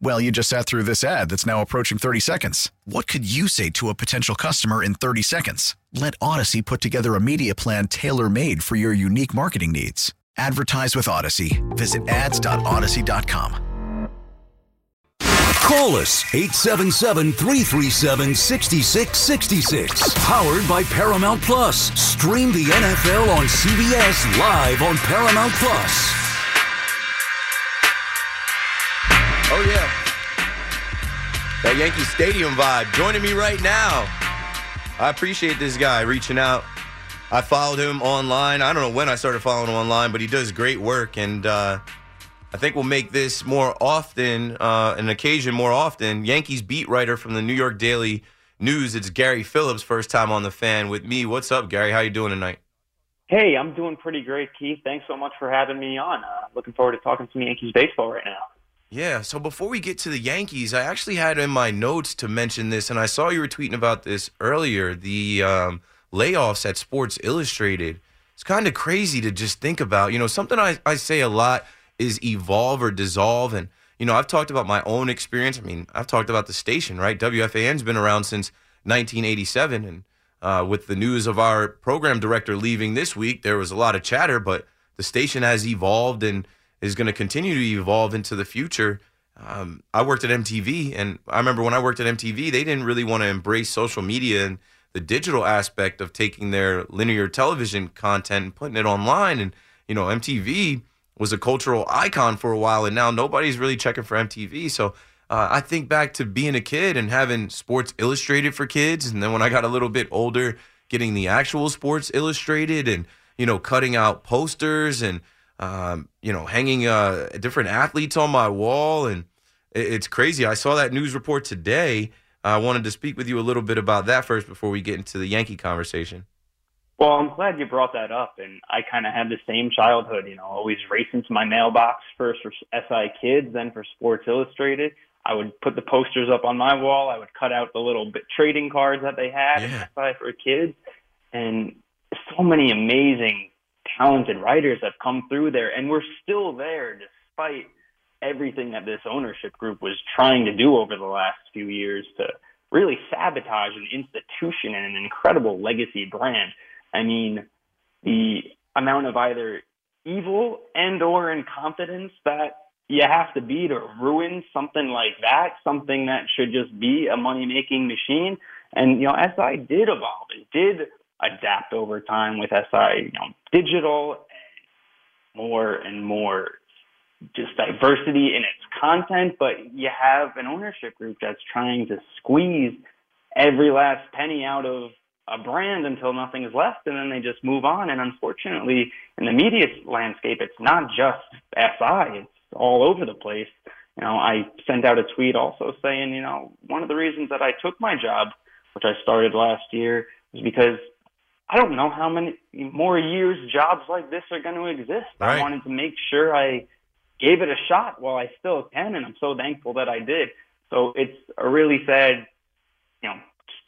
Well, you just sat through this ad that's now approaching 30 seconds. What could you say to a potential customer in 30 seconds? Let Audacy put together a media plan tailor made for your unique marketing needs. Advertise with Audacy. Visit ads.audacy.com. Call us 877 337 6666. Powered by Paramount Plus. Stream the NFL on CBS live on Paramount Plus. That Yankee Stadium vibe. Joining me right now. I appreciate this guy reaching out. I followed him online. I don't know when I started following him online, but he does great work. And uh, I think we'll make this more often, uh, an occasion more often. Yankees beat writer from the New York Daily News. It's Gary Phillips, first time on the fan with me. What's up, Gary? How you doing tonight? Hey, I'm doing pretty great, Keith. Thanks so much for having me on. Uh, looking forward to talking to some Yankees baseball right now. Yeah, so before we get to the Yankees, I actually had in my notes to mention this, and I saw you were tweeting about this earlier the um, layoffs at Sports Illustrated. It's kind of crazy to just think about. You know, something I, I say a lot is evolve or dissolve. And, you know, I've talked about my own experience. I mean, I've talked about the station, right? WFAN's been around since 1987. And uh, with the news of our program director leaving this week, there was a lot of chatter, but the station has evolved and is going to continue to evolve into the future. Um, I worked at MTV, and I remember when I worked at MTV, they didn't really want to embrace social media and the digital aspect of taking their linear television content and putting it online. And you know, MTV was a cultural icon for a while, and now nobody's really checking for MTV. So uh, I think back to being a kid and having Sports Illustrated for kids, and then when I got a little bit older, getting the actual Sports Illustrated, and you know, cutting out posters and um, you know, hanging uh, different athletes on my wall, and it, it's crazy. I saw that news report today. I wanted to speak with you a little bit about that first before we get into the Yankee conversation. Well, I'm glad you brought that up, and I kind of had the same childhood. You know, always racing to my mailbox first for SI Kids, then for Sports Illustrated. I would put the posters up on my wall. I would cut out the little bit trading cards that they had Yeah. SI for kids, and so many amazing talented writers have come through there, and we're still there despite everything that this ownership group was trying to do over the last few years to really sabotage an institution and an incredible legacy brand. I mean, the amount of either evil and or incompetence that you have to be to ruin something like that, something that should just be a money making machine. And you know, SI did evolve. It did adapt over time with SI, you know, digital and more and more just diversity in its content, but you have an ownership group that's trying to squeeze every last penny out of a brand until nothing is left and then they just move on. And unfortunately, in the media landscape, it's not just SI, it's all over the place. You know, I sent out a tweet also saying, you know, one of the reasons that I took my job, which I started last year, was because I don't know how many more years jobs like this are going to exist. Right. I wanted to make sure I gave it a shot while I still can, and I'm so thankful that I did. So it's a really sad, you know,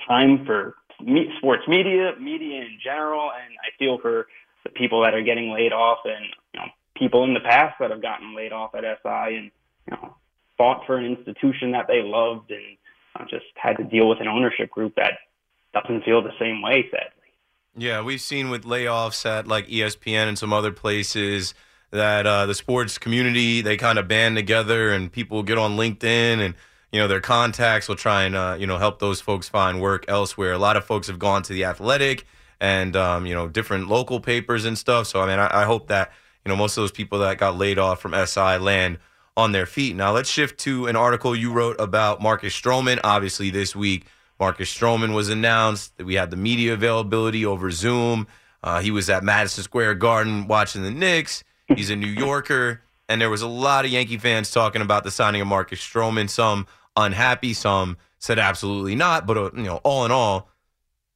time for me, sports media, media in general, and I feel for the people that are getting laid off, and you know, people in the past that have gotten laid off at SI, and you know, fought for an institution that they loved, and uh, just had to deal with an ownership group that doesn't feel the same way, sadly. Yeah, we've seen with layoffs at like ESPN and some other places that uh, the sports community they kind of band together and people get on LinkedIn and you know their contacts will try and uh, you know help those folks find work elsewhere. A lot of folks have gone to the Athletic and um, you know different local papers and stuff. So I mean, I, I hope that you know most of those people that got laid off from SI land on their feet. Now let's shift to an article you wrote about Marcus Stroman. Obviously, this week Marcus Stroman was announced. We had the media availability over Zoom. Uh, he was at Madison Square Garden watching the Knicks. He's a New Yorker, and there was a lot of Yankee fans talking about the signing of Marcus Stroman. Some unhappy, some said absolutely not. But uh, you know, all in all,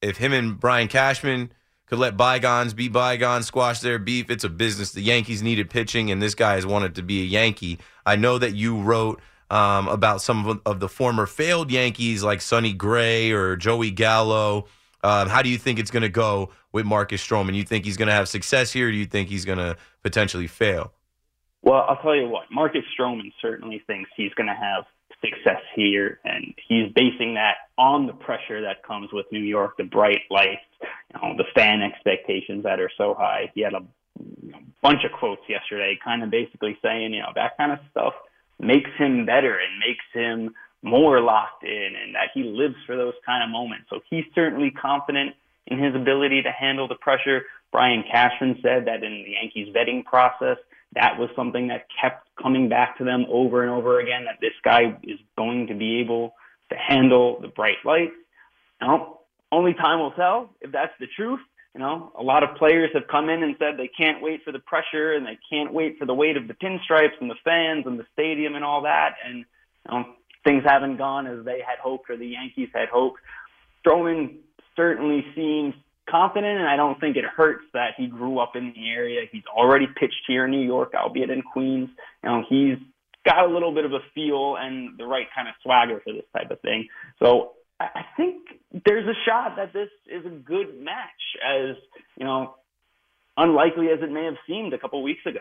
if him and Brian Cashman could let bygones be bygones, squash their beef, it's a business. The Yankees needed pitching, and this guy has wanted to be a Yankee. I know that you wrote um, about some of the former failed Yankees like Sonny Gray or Joey Gallo. Um, how do you think it's going to go with Marcus Stroman? You think he's going to have success here? Or do you think he's going to potentially fail? Well, I'll tell you what. Marcus Stroman certainly thinks he's going to have success here, and he's basing that on the pressure that comes with New York, the bright lights, you know, the fan expectations that are so high. He had a bunch of quotes yesterday, kind of basically saying, you know, that kind of stuff makes him better and makes him more locked in, and that he lives for those kind of moments. So he's certainly confident in his ability to handle the pressure. Brian Cashman said that in the Yankees vetting process, that was something that kept coming back to them over and over again that this guy is going to be able to handle the bright lights. Now, only time will tell if that's the truth. You know, a lot of players have come in and said they can't wait for the pressure and they can't wait for the weight of the pinstripes and the fans and the stadium and all that. And you know, things haven't gone as they had hoped or the Yankees had hoped. Stroman certainly seems confident, and I don't think it hurts that he grew up in the area. He's already pitched here in New York, albeit in Queens. You know, he's got a little bit of a feel and the right kind of swagger for this type of thing. So I think there's a shot that this is a good match, as you know, unlikely as it may have seemed a couple weeks ago.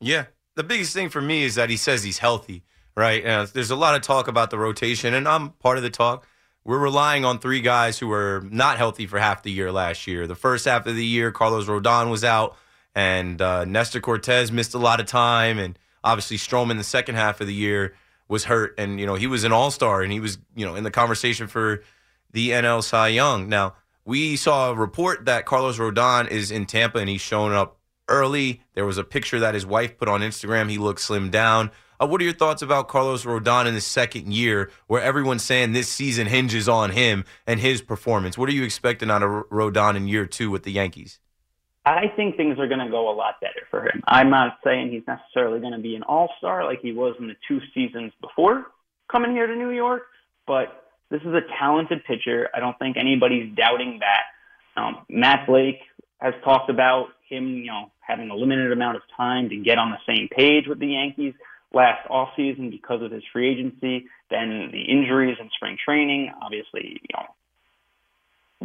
Yeah, the biggest thing for me is that he says he's healthy, right? Uh, there's a lot of talk about the rotation, and I'm part of the talk we're relying on three guys who were not healthy for half the year last year. The first half of the year, Carlos Rodon was out, and uh, Nestor Cortes missed a lot of time, and obviously Stroman the second half of the year was hurt, and you know he was an All Star, and he was you know in the conversation for the NL Cy Young. Now we saw a report that Carlos Rodon is in Tampa, and he's shown up early. There was a picture that his wife put on Instagram. He looked slimmed down. Uh, what are your thoughts about Carlos Rodon in the second year, where everyone's saying this season hinges on him and his performance? What are you expecting out of Rodon in year two with the Yankees? I think things are going to go a lot better for him. I'm not saying he's necessarily going to be an all star like he was in the two seasons before coming here to New York, but this is a talented pitcher. I don't think anybody's doubting that. Um, Matt Blake has talked about him, you know, having a limited amount of time to get on the same page with the Yankees last off season because of his free agency. Then the injuries in spring training, obviously, you know,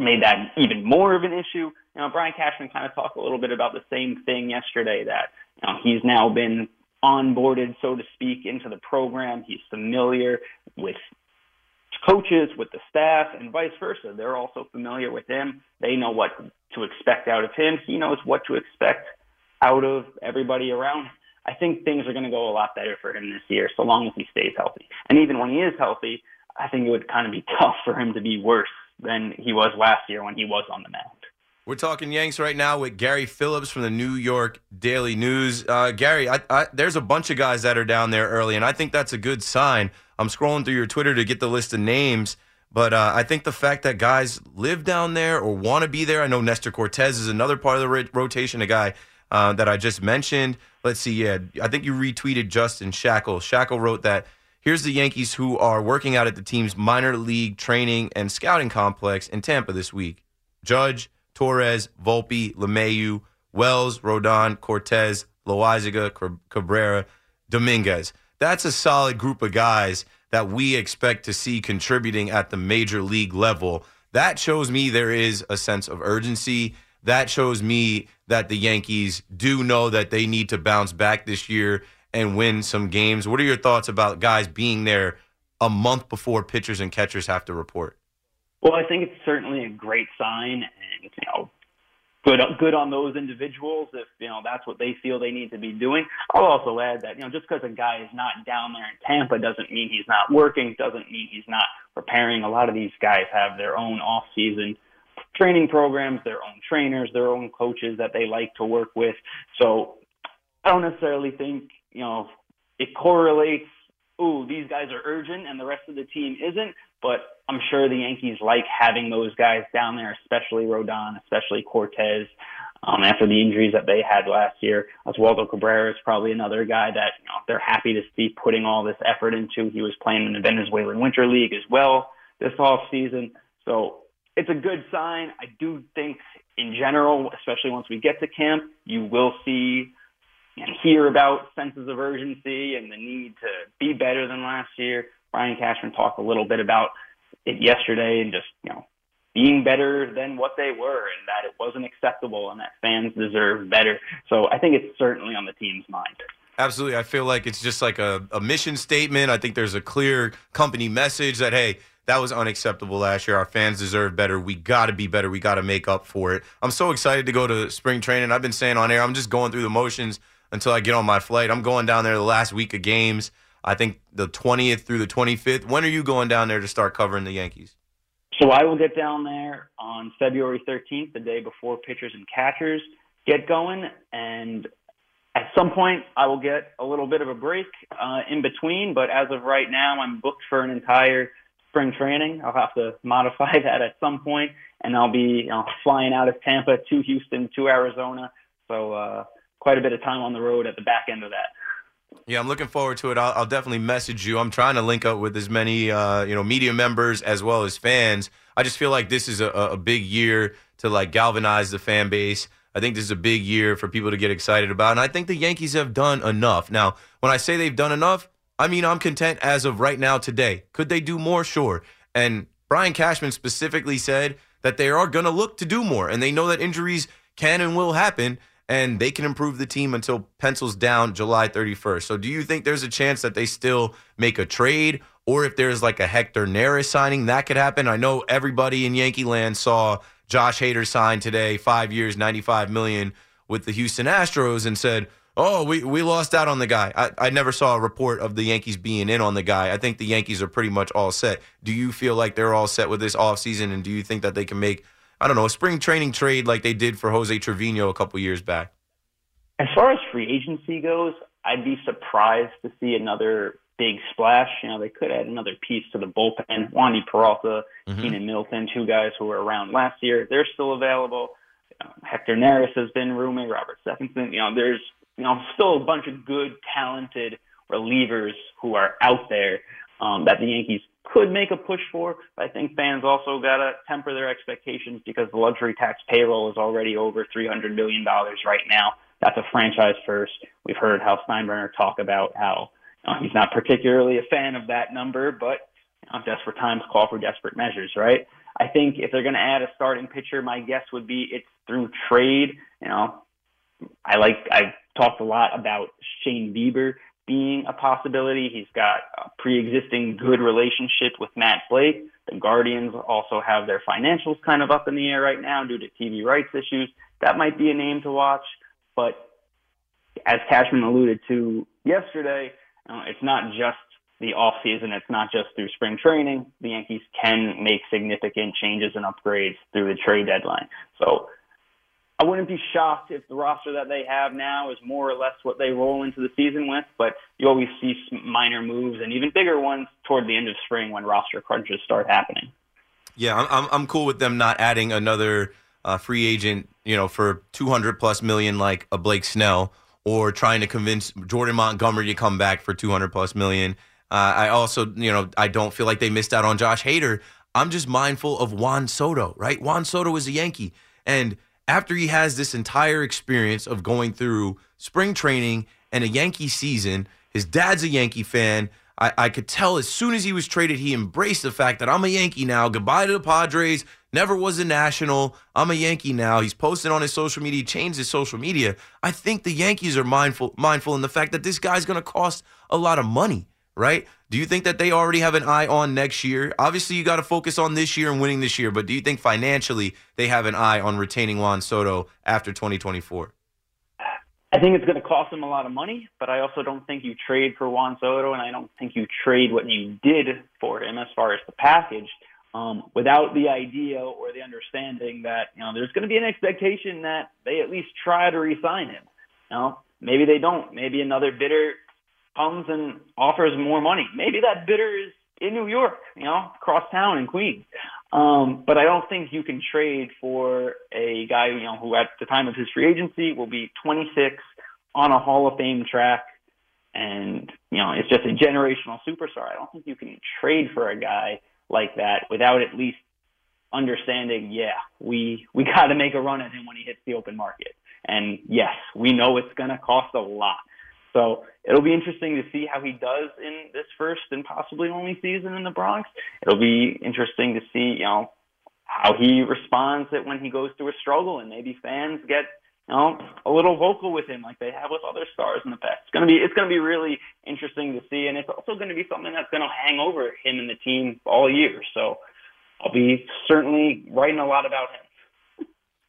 made that even more of an issue. You know, Brian Cashman kind of talked a little bit about the same thing yesterday that you know he's now been onboarded, so to speak, into the program. He's familiar with coaches, with the staff, and vice versa. They're also familiar with him. They know what to expect out of him. He knows what to expect out of everybody around. I think things are going to go a lot better for him this year, so long as he stays healthy. And even when he is healthy, I think it would kind of be tough for him to be worse than he was last year when he was on the mound. We're talking Yanks right now with Gary Phillips from the New York Daily News. Uh, Gary, I, I, there's a bunch of guys that are down there early, and I think that's a good sign. I'm scrolling through your Twitter to get the list of names, but uh, I think the fact that guys live down there or want to be there, I know Nestor Cortes is another part of the rotation, a guy uh, that I just mentioned. Let's see. Yeah, I think you retweeted Justin Shackil. Shackil wrote that here's the Yankees who are working out at the team's minor league training and scouting complex in Tampa this week. Judge, Torres, Volpe, LeMahieu, Wells, Rodon, Cortes, Loaisiga, Cabrera, Dominguez. That's a solid group of guys that we expect to see contributing at the major league level. That shows me there is a sense of urgency that shows me that the Yankees do know that they need to bounce back this year and win some games. What are your thoughts about guys being there a month before pitchers and catchers have to report? Well, I think it's certainly a great sign, you know, good good on those individuals if you know that's what they feel they need to be doing. I'll also add that you know just because a guy is not down there in Tampa doesn't mean he's not working, doesn't mean he's not preparing. A lot of these guys have their own off season training programs, their own trainers, their own coaches that they like to work with. So I don't necessarily think, you know, it correlates, ooh, these guys are urgent and the rest of the team isn't. But I'm sure the Yankees like having those guys down there, especially Rodon, especially Cortes. Um, after the injuries that they had last year, Oswaldo Cabrera is probably another guy that you know, they're happy to see putting all this effort into. He was playing in the Venezuelan Winter League as well this off season. So it's a good sign. I do think, in general, especially once we get to camp, you will see and hear about senses of urgency and the need to be better than last year. Brian Cashman talked a little bit about it yesterday and just, you know, being better than what they were and that it wasn't acceptable and that fans deserve better. So I think it's certainly on the team's mind. Absolutely. I feel like it's just like a, a mission statement. I think there's a clear company message that, hey, that was unacceptable last year. Our fans deserve better. We got to be better. We got to make up for it. I'm so excited to go to spring training. I've been saying on air, I'm just going through the motions until I get on my flight. I'm going down there the last week of games. I think the 20th through the 25th. When are you going down there to start covering the Yankees? So I will get down there on February 13th, the day before pitchers and catchers get going, and at some point I will get a little bit of a break uh, in between. But as of right now, I'm booked for an entire spring training. I'll have to modify that at some point, and I'll be you know, flying out of Tampa to Houston to Arizona. So uh, quite a bit of time on the road at the back end of that. Yeah, I'm looking forward to it. I'll, I'll definitely message you. I'm trying to link up with as many uh, you know media members as well as fans. I just feel like this is a, a big year to like galvanize the fan base. I think this is a big year for people to get excited about, and I think the Yankees have done enough. Now, when I say they've done enough, I mean, I'm content as of right now today. Could they do more? Sure. And Brian Cashman specifically said that they are going to look to do more, and they know that injuries can and will happen, and they can improve the team until pencils down July 31st. So, do you think there's a chance that they still make a trade, or if there's like a Hector Neris signing, that could happen? I know everybody in Yankee land saw Josh Hader sign today, five years, 95 million with the Houston Astros, and said, oh, we, we lost out on the guy. I, I never saw a report of the Yankees being in on the guy. I think the Yankees are pretty much all set. Do you feel like they're all set with this offseason? And do you think that they can make, I don't know, a spring training trade like they did for Jose Trevino a couple years back? As far as free agency goes, I'd be surprised to see another big splash. You know, they could add another piece to the bullpen. Wandy Peralta, mm-hmm. Keynan Middleton, two guys who were around last year. They're still available. Hector Neris has been rooming. Robert Stephenson. You know, there's you know, still a bunch of good, talented relievers who are out there um, that the Yankees could make a push for. But I think fans also got to temper their expectations because the luxury tax payroll is already over $300 million right now. That's a franchise first. We've heard how Steinbrenner talk about how you know, he's not particularly a fan of that number, but you know, desperate times call for desperate measures, right? I think if they're going to add a starting pitcher, my guess would be it's through trade. You know, I like I've talked a lot about Shane Bieber being a possibility. He's got a pre-existing good relationship with Matt Blake. The Guardians also have their financials kind of up in the air right now due to TV rights issues. That might be a name to watch, but as Cashman alluded to yesterday, uh, it's not just the off season. It's not just through spring training. The Yankees can make significant changes and upgrades through the trade deadline. So I wouldn't be shocked if the roster that they have now is more or less what they roll into the season with, but you always see minor moves and even bigger ones toward the end of spring when roster crunches start happening. Yeah, I'm I'm cool with them not adding another uh, free agent, you know, for 200 plus million like a Blake Snell, or trying to convince Jordan Montgomery to come back for 200 plus million. Uh, I also, you know, I don't feel like they missed out on Josh Hader. I'm just mindful of Juan Soto, right? Juan Soto is a Yankee, and after he has this entire experience of going through spring training and a Yankee season, his dad's a Yankee fan. I, I, could tell as soon as he was traded, he embraced the fact that I'm a Yankee now. Goodbye to the Padres. Never was a national. I'm a Yankee now. He's posted on his social media, changed his social media. I think the Yankees are mindful mindful in the fact that this guy's going to cost a lot of money right? Do you think that they already have an eye on next year? Obviously, you got to focus on this year and winning this year, but do you think financially they have an eye on retaining Juan Soto after 2024? I think it's going to cost them a lot of money, but I also don't think you trade for Juan Soto, and I don't think you trade what you did for him as far as the package um, without the idea or the understanding that you know there's going to be an expectation that they at least try to re-sign him. You know, maybe they don't. Maybe another bidder comes and offers more money. Maybe that bidder is in New York, you know, across town in Queens. Um, but I don't think you can trade for a guy, you know, who at the time of his free agency will be 26 on a Hall of Fame track, and you know, it's just a generational superstar. I don't think you can trade for a guy like that without at least understanding, yeah, we we got to make a run at him when he hits the open market. And yes, we know it's going to cost a lot. So it'll be interesting to see how he does in this first and possibly only season in the Bronx. It'll be interesting to see, you know, how he responds it when he goes through a struggle and maybe fans get, you know, a little vocal with him like they have with other stars in the past. It's gonna be it's gonna be really interesting to see and it's also gonna be something that's gonna hang over him and the team all year. So I'll be certainly writing a lot about him.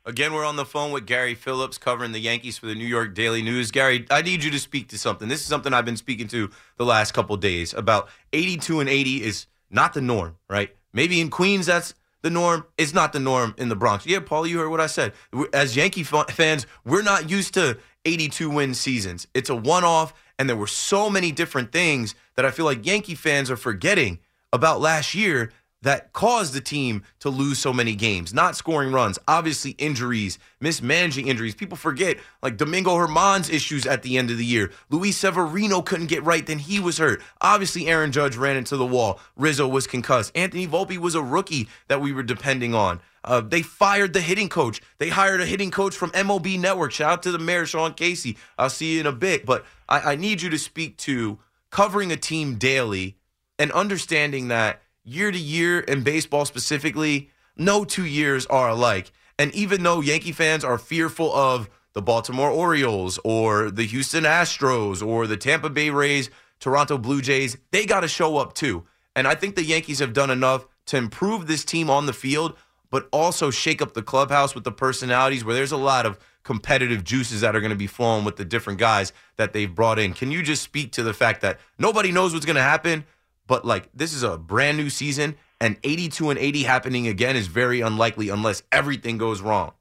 Again, we're on the phone with Gary Phillips covering the Yankees for the New York Daily News. Gary, I need you to speak to something. This is something I've been speaking to the last couple days about 82 and 80 is not the norm, right? Maybe in Queens that's the norm. It's not the norm in the Bronx. Yeah, Paul, you heard what I said. As Yankee fans, we're not used to 82 win seasons. It's a one off, and there were so many different things that I feel like Yankee fans are forgetting about last year that caused the team to lose so many games. Not scoring runs, obviously injuries, mismanaging injuries. People forget like Domingo German's issues at the end of the year. Luis Severino couldn't get right, then he was hurt. Obviously, Aaron Judge ran into the wall. Rizzo was concussed. Anthony Volpe was a rookie that we were depending on. Uh, they fired the hitting coach. They hired a hitting coach from MLB Network. Shout out to the mayor, Sean Casey. I'll see you in a bit. But I, I need you to speak to covering a team daily and understanding that year to year in baseball specifically, no two years are alike. And even though Yankee fans are fearful of the Baltimore Orioles or the Houston Astros or the Tampa Bay Rays, Toronto Blue Jays, they got to show up too. And I think the Yankees have done enough to improve this team on the field, but also shake up the clubhouse with the personalities where there's a lot of competitive juices that are going to be flowing with the different guys that they've brought in. Can you just speak to the fact that nobody knows what's going to happen, but like this is a brand new season, and 82 and 80 happening again is very unlikely unless everything goes wrong.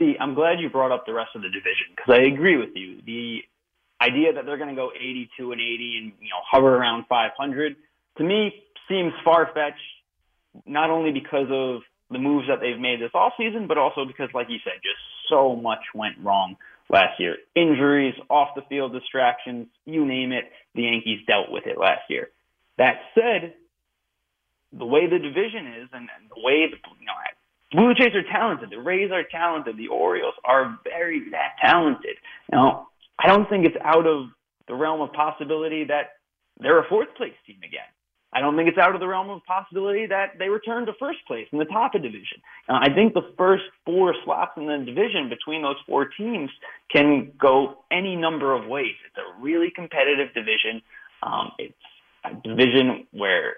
See, I'm glad you brought up the rest of the division because I agree with you. The idea that they're going to go 82 and 80 and you know hover around 500 to me seems far fetched. Not only because of the moves that they've made this off season, but also because, like you said, just so much went wrong last year. Injuries, off the field distractions, you name it. The Yankees dealt with it last year. That said, the way the division is and, and the way the you know Blue Jays are talented, the Rays are talented, the Orioles are very that talented. Know, I don't think it's out of the realm of possibility that they're a fourth place team again. I don't think it's out of the realm of possibility that they return to first place in the top of division. Now, I think the first four slots in the division between those four teams can go any number of ways. It's a really competitive division. Um, it's a division where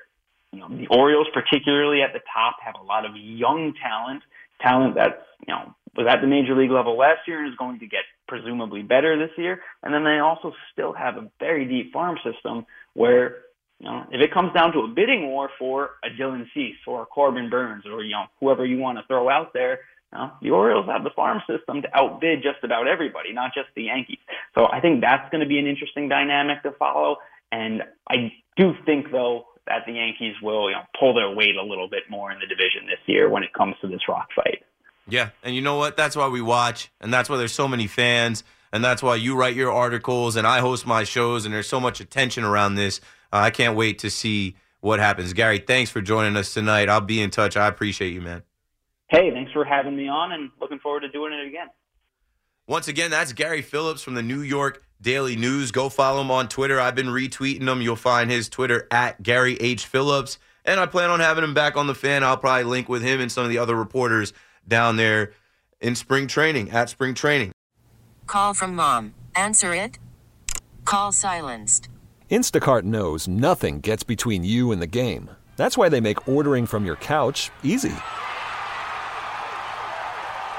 you know the Orioles, particularly at the top, have a lot of young talent, talent that's you know was at the major league level last year and is going to get presumably better this year. And then they also still have a very deep farm system where you know if it comes down to a bidding war for a Dylan Cease or a Corbin Burnes or you know whoever you want to throw out there. You know, the Orioles have the farm system to outbid just about everybody, not just the Yankees. So I think that's going to be an interesting dynamic to follow. And I do think, though, that the Yankees will you know, pull their weight a little bit more in the division this year when it comes to this rock fight. Yeah, and you know what? That's why we watch, and that's why there's so many fans, and that's why you write your articles, and I host my shows, and there's so much attention around this. Uh, I can't wait to see what happens. Gary, thanks for joining us tonight. I'll be in touch. I appreciate you, man. Hey, thanks for having me on, and looking forward to doing it again. Once again, that's Gary Phillips from the New York Daily News. Go follow him on Twitter. I've been retweeting him. You'll find his Twitter at Gary H. Phillips. And I plan on having him back on the fan. I'll probably link with him and some of the other reporters down there in spring training, at spring training. Call from mom. Answer it. Call silenced. Instacart knows nothing gets between you and the game. That's why they make ordering from your couch easy.